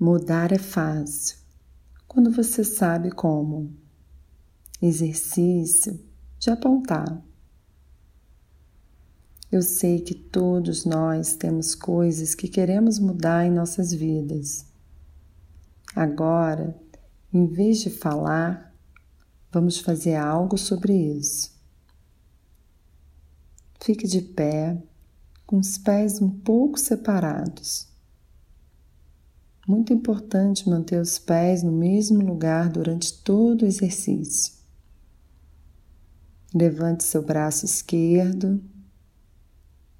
Mudar é fácil quando você sabe como. Exercício de apontar. Eu sei que todos nós temos coisas que queremos mudar em nossas vidas. Agora, em vez de falar, vamos fazer algo sobre isso. Fique de pé, com os pés um pouco separados. Muito importante manter os pés no mesmo lugar durante todo o exercício. Levante seu braço esquerdo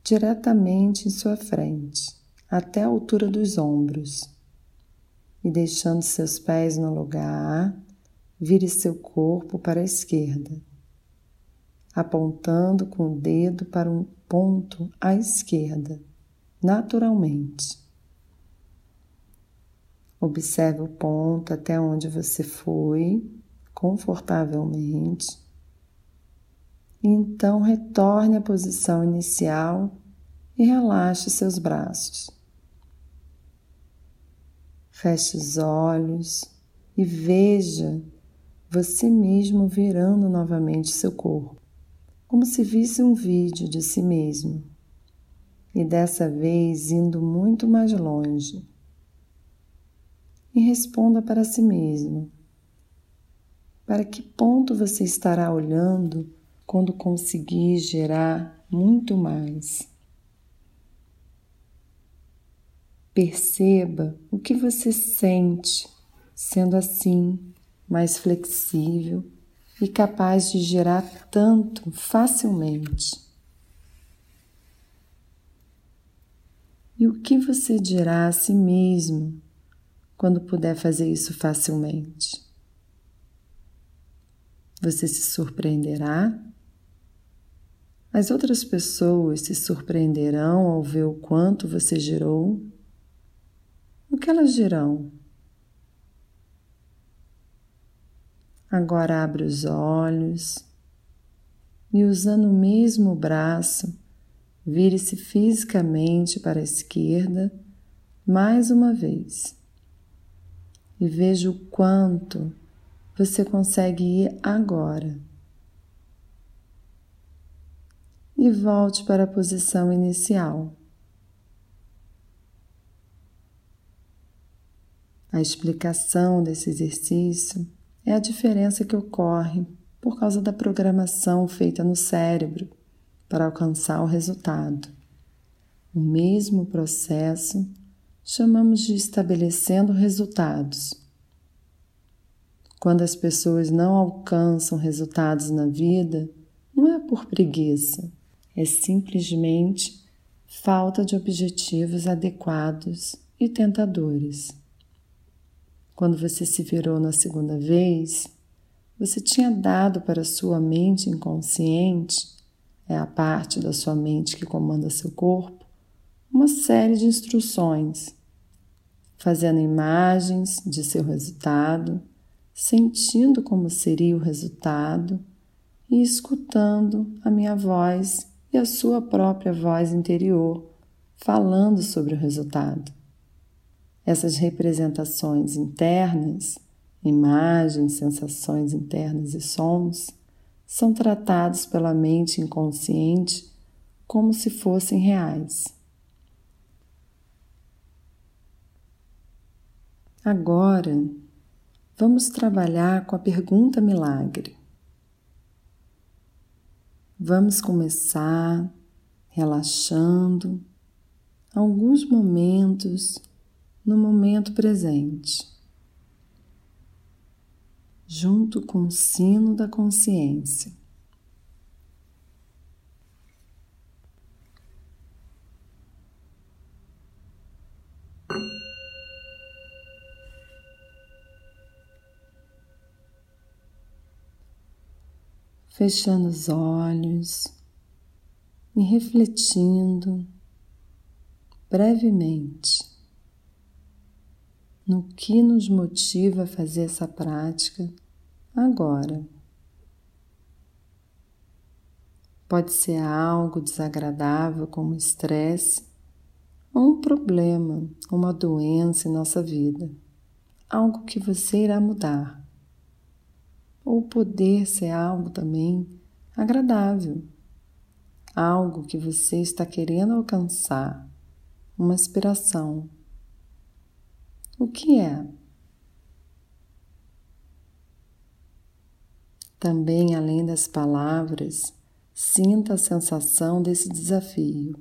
diretamente em sua frente, até a altura dos ombros. E deixando seus pés no lugar, vire seu corpo para a esquerda, apontando com o dedo para um ponto à esquerda, naturalmente. Observe o ponto até onde você foi, confortavelmente. Então retorne à posição inicial e relaxe seus braços. Feche os olhos e veja você mesmo virando novamente seu corpo, como se visse um vídeo de si mesmo, e dessa vez indo muito mais longe e responda para si mesmo. Para que ponto você estará olhando quando conseguir gerar muito mais? Perceba o que você sente sendo assim, mais flexível e capaz de gerar tanto facilmente. E o que você dirá a si mesmo quando puder fazer isso facilmente. Você se surpreenderá. As outras pessoas se surpreenderão ao ver o quanto você girou. O que elas dirão? Agora abre os olhos e, usando o mesmo braço, vire-se fisicamente para a esquerda mais uma vez e veja o quanto você consegue ir agora. E volte para a posição inicial. A explicação desse exercício é a diferença que ocorre por causa da programação feita no cérebro para alcançar o resultado. O mesmo processo chamamos de estabelecendo resultados. Quando as pessoas não alcançam resultados na vida, não é por preguiça, é simplesmente falta de objetivos adequados e tentadores. Quando você se virou na segunda vez, você tinha dado para sua mente inconsciente, é a parte da sua mente que comanda seu corpo, uma série de instruções fazendo imagens de seu resultado, sentindo como seria o resultado e escutando a minha voz e a sua própria voz interior falando sobre o resultado. Essas representações internas, imagens, sensações internas e sons, são tratados pela mente inconsciente como se fossem reais. Agora, vamos trabalhar com a pergunta milagre. Vamos começar relaxando alguns momentos no momento presente, junto com o sino da consciência. Fechando os olhos e refletindo brevemente no que nos motiva a fazer essa prática agora. Pode ser algo desagradável como estresse um problema, uma doença em nossa vida, algo que você irá mudar. Ou poder ser algo também agradável, algo que você está querendo alcançar, uma aspiração. O que é? Também, além das palavras, sinta a sensação desse desafio.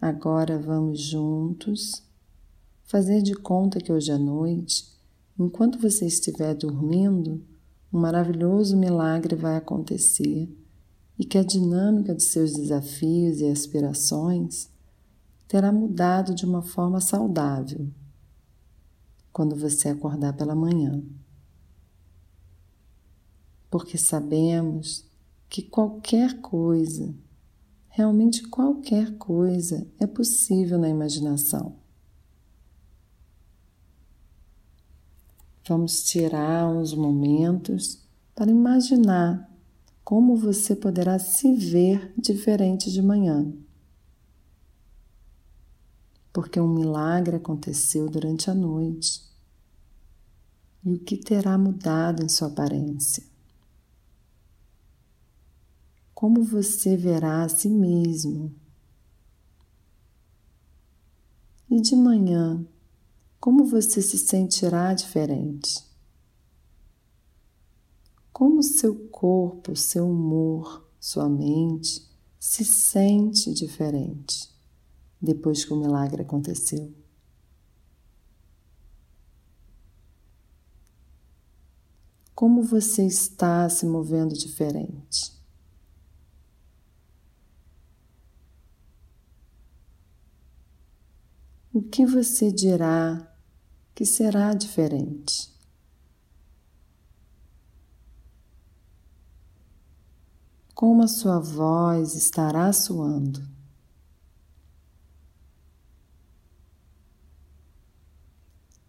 Agora vamos juntos fazer de conta que hoje à noite, enquanto você estiver dormindo, um maravilhoso milagre vai acontecer e que a dinâmica de seus desafios e aspirações terá mudado de uma forma saudável quando você acordar pela manhã. Porque sabemos que qualquer coisa, realmente qualquer coisa, é possível na imaginação. Vamos tirar uns momentos para imaginar como você poderá se ver diferente de manhã. Porque um milagre aconteceu durante a noite. E o que terá mudado em sua aparência? Como você verá a si mesmo? E de manhã, como você se sentirá diferente? Como seu corpo, seu humor, sua mente se sente diferente depois que o milagre aconteceu? Como você está se movendo diferente? O que você dirá que será diferente? Como a sua voz estará soando?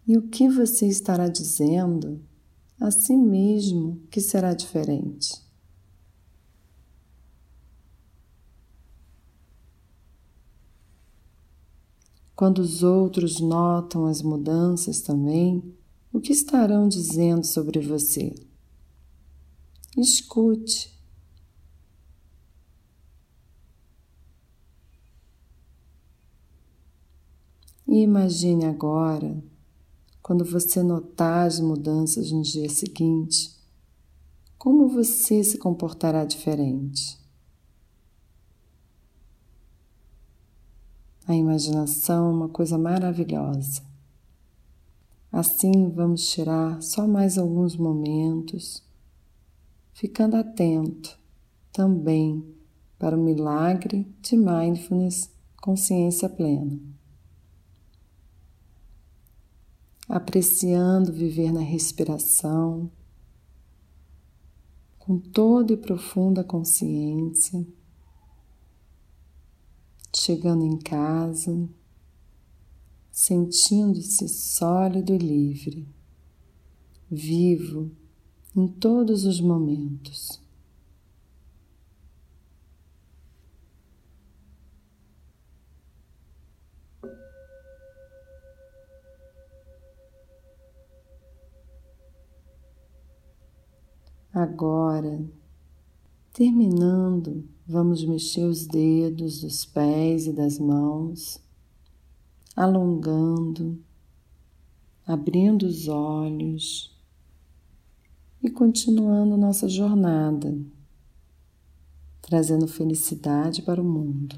E o que você estará dizendo a si mesmo que será diferente? Quando os outros notam as mudanças também, o que estarão dizendo sobre você? Escute. E imagine agora, quando você notar as mudanças no dia seguinte, como você se comportará diferente. A imaginação uma coisa maravilhosa. Assim, vamos tirar só mais alguns momentos, ficando atento também para o milagre de mindfulness, consciência plena. Apreciando viver na respiração, com toda e profunda consciência chegando em casa, sentindo-se sólido e livre, vivo em todos os momentos. Agora, terminando Vamos mexer os dedos dos pés e das mãos, alongando, abrindo os olhos e continuando nossa jornada, trazendo felicidade para o mundo.